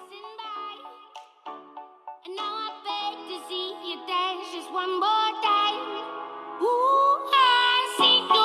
passing by. And now I beg to see you dance just one more time. Ooh, I see